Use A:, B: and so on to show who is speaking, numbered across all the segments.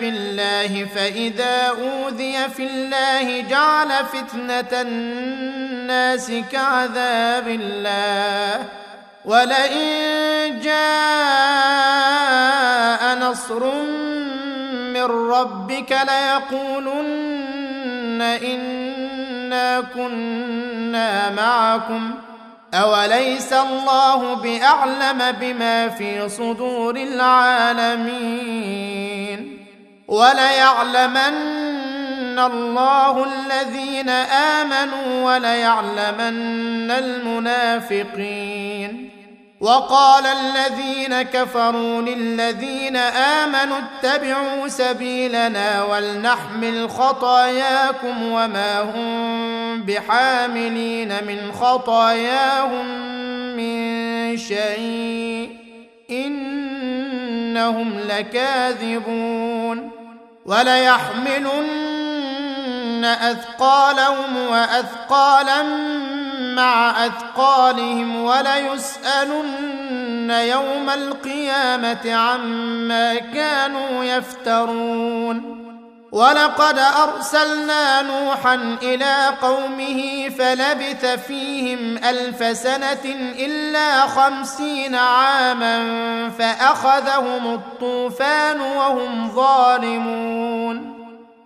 A: بالله فإذا أوذي في الله جعل فتنة الناس كعذاب الله. ولئن جاء نصر من ربك ليقولن إنا كنا معكم. اوليس الله باعلم بما في صدور العالمين وليعلمن الله الذين امنوا وليعلمن المنافقين وقال الذين كفروا للذين آمنوا اتبعوا سبيلنا ولنحمل خطاياكم وما هم بحاملين من خطاياهم من شيء إنهم لكاذبون وليحملن أثقالهم وأثقالا مع أثقالهم وليسألن يوم القيامة عما كانوا يفترون. ولقد أرسلنا نوحا إلى قومه فلبث فيهم ألف سنة إلا خمسين عاما فأخذهم الطوفان وهم ظالمون.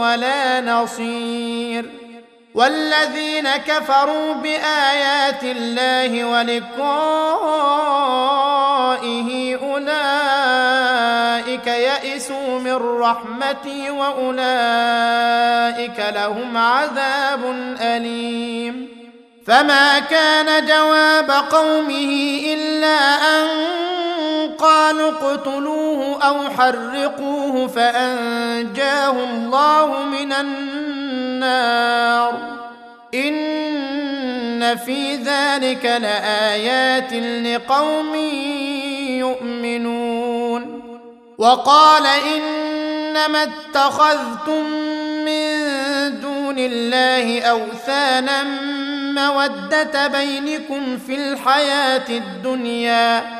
A: ولا نصير والذين كفروا بآيات الله ولقائه أولئك يئسوا من رحمتي وأولئك لهم عذاب أليم فما كان جواب قومه إلا أن قالوا اقتلوه أو حرقوه فأنجاه الله من النار. إن في ذلك لآيات لقوم يؤمنون. وقال إنما اتخذتم من دون الله أوثانا مودة بينكم في الحياة الدنيا.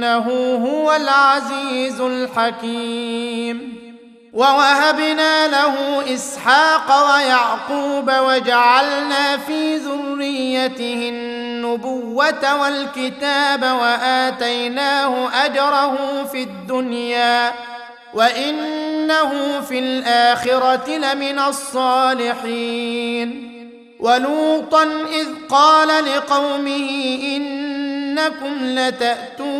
A: إنه هو العزيز الحكيم. ووهبنا له إسحاق ويعقوب وجعلنا في ذريته النبوة والكتاب وآتيناه أجره في الدنيا. وإنه في الآخرة لمن الصالحين. ولوطا إذ قال لقومه ان إنكم لتأتون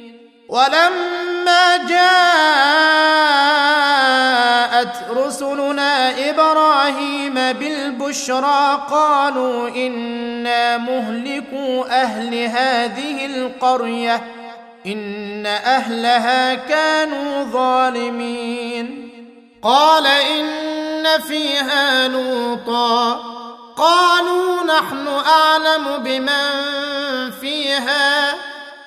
A: ولما جاءت رسلنا إبراهيم بالبشرى قالوا إنا مهلكوا أهل هذه القرية إن أهلها كانوا ظالمين. قال إن فيها لوطا. قالوا نحن أعلم بمن فيها.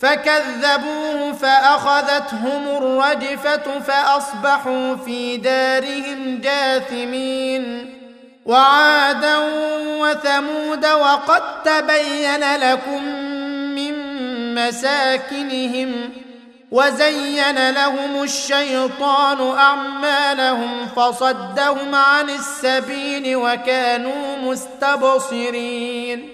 A: فكذبوه فأخذتهم الرجفة فأصبحوا في دارهم جاثمين. وعادا وثمود وقد تبين لكم مساكنهم وزين لهم الشيطان أعمالهم فصدهم عن السبيل وكانوا مستبصرين.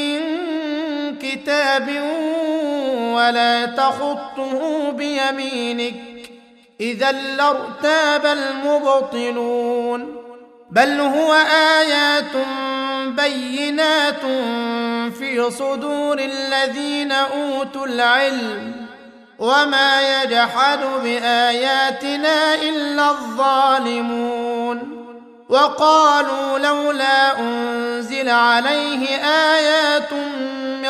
A: كتاب ولا تخطه بيمينك اذا لارتاب المبطلون بل هو ايات بينات في صدور الذين اوتوا العلم وما يجحد باياتنا الا الظالمون وقالوا لولا انزل عليه ايات من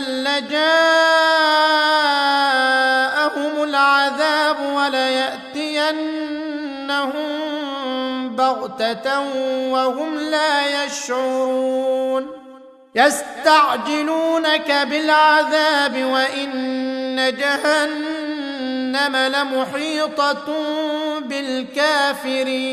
A: لجاءهم العذاب ولياتينهم بغته وهم لا يشعرون يستعجلونك بالعذاب وان جهنم لمحيطه بالكافرين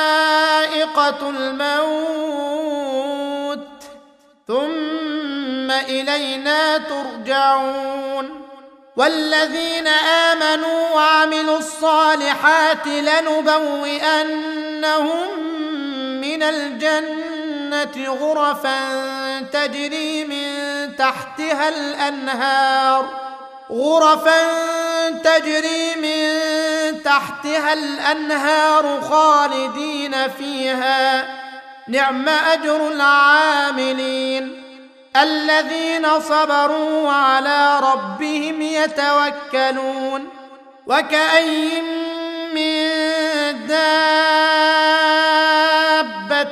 A: ذائقه الموت ثم إلينا ترجعون. والذين آمنوا وعملوا الصالحات لنبوئنهم من الجنة غرفا تجري من تحتها الأنهار غرفا تجري من تحتها الأنهار خالدين فيها. نعم أجر العاملين الذين صبروا وعلى ربهم يتوكلون. وكأي من دابة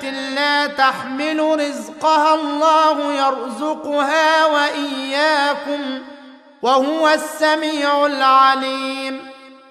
A: لا تحمل رزقها الله يرزقها وإياكم وهو السميع العليم.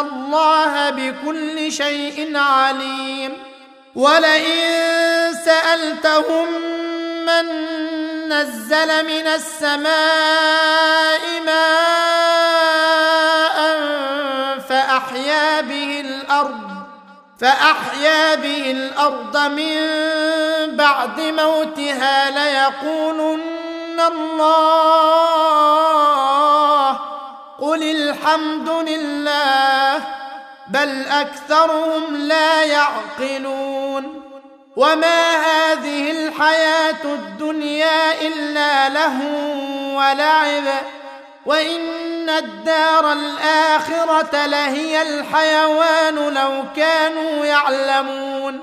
A: الله بكل شيء عليم. ولئن سألتهم من نزل من السماء ماء فأحيا به الأرض فأحيا به الأرض من بعد موتها ليقولن الله قل الحمد لله بل اكثرهم لا يعقلون وما هذه الحياة الدنيا الا له ولعب وان الدار الاخره لهي الحيوان لو كانوا يعلمون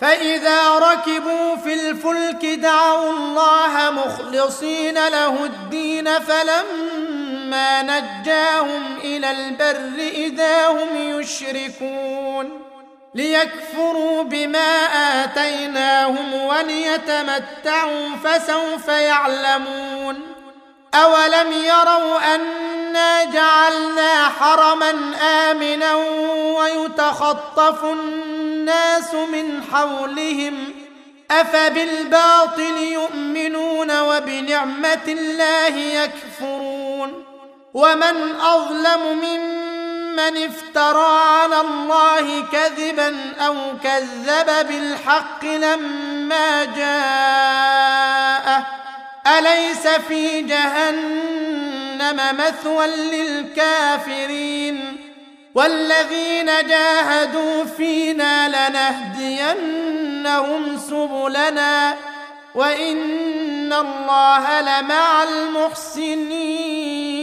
A: فاذا ركبوا في الفلك دعوا الله مخلصين له الدين فلما نجاهم إلى البر اذا هم يشركون ليكفروا بما اتيناهم وليتمتعوا فسوف يعلمون اولم يروا انا جعلنا حرما امنا ويتخطف الناس من حولهم افبالباطل يؤمنون وبنعمه الله يكفرون ومن أظلم ممن افترى على الله كذبا أو كذب بالحق لما جاءه. أليس في جهنم مثوى للكافرين؟ والذين جاهدوا فينا لنهدينهم سبلنا. وإن الله لمع المحسنين.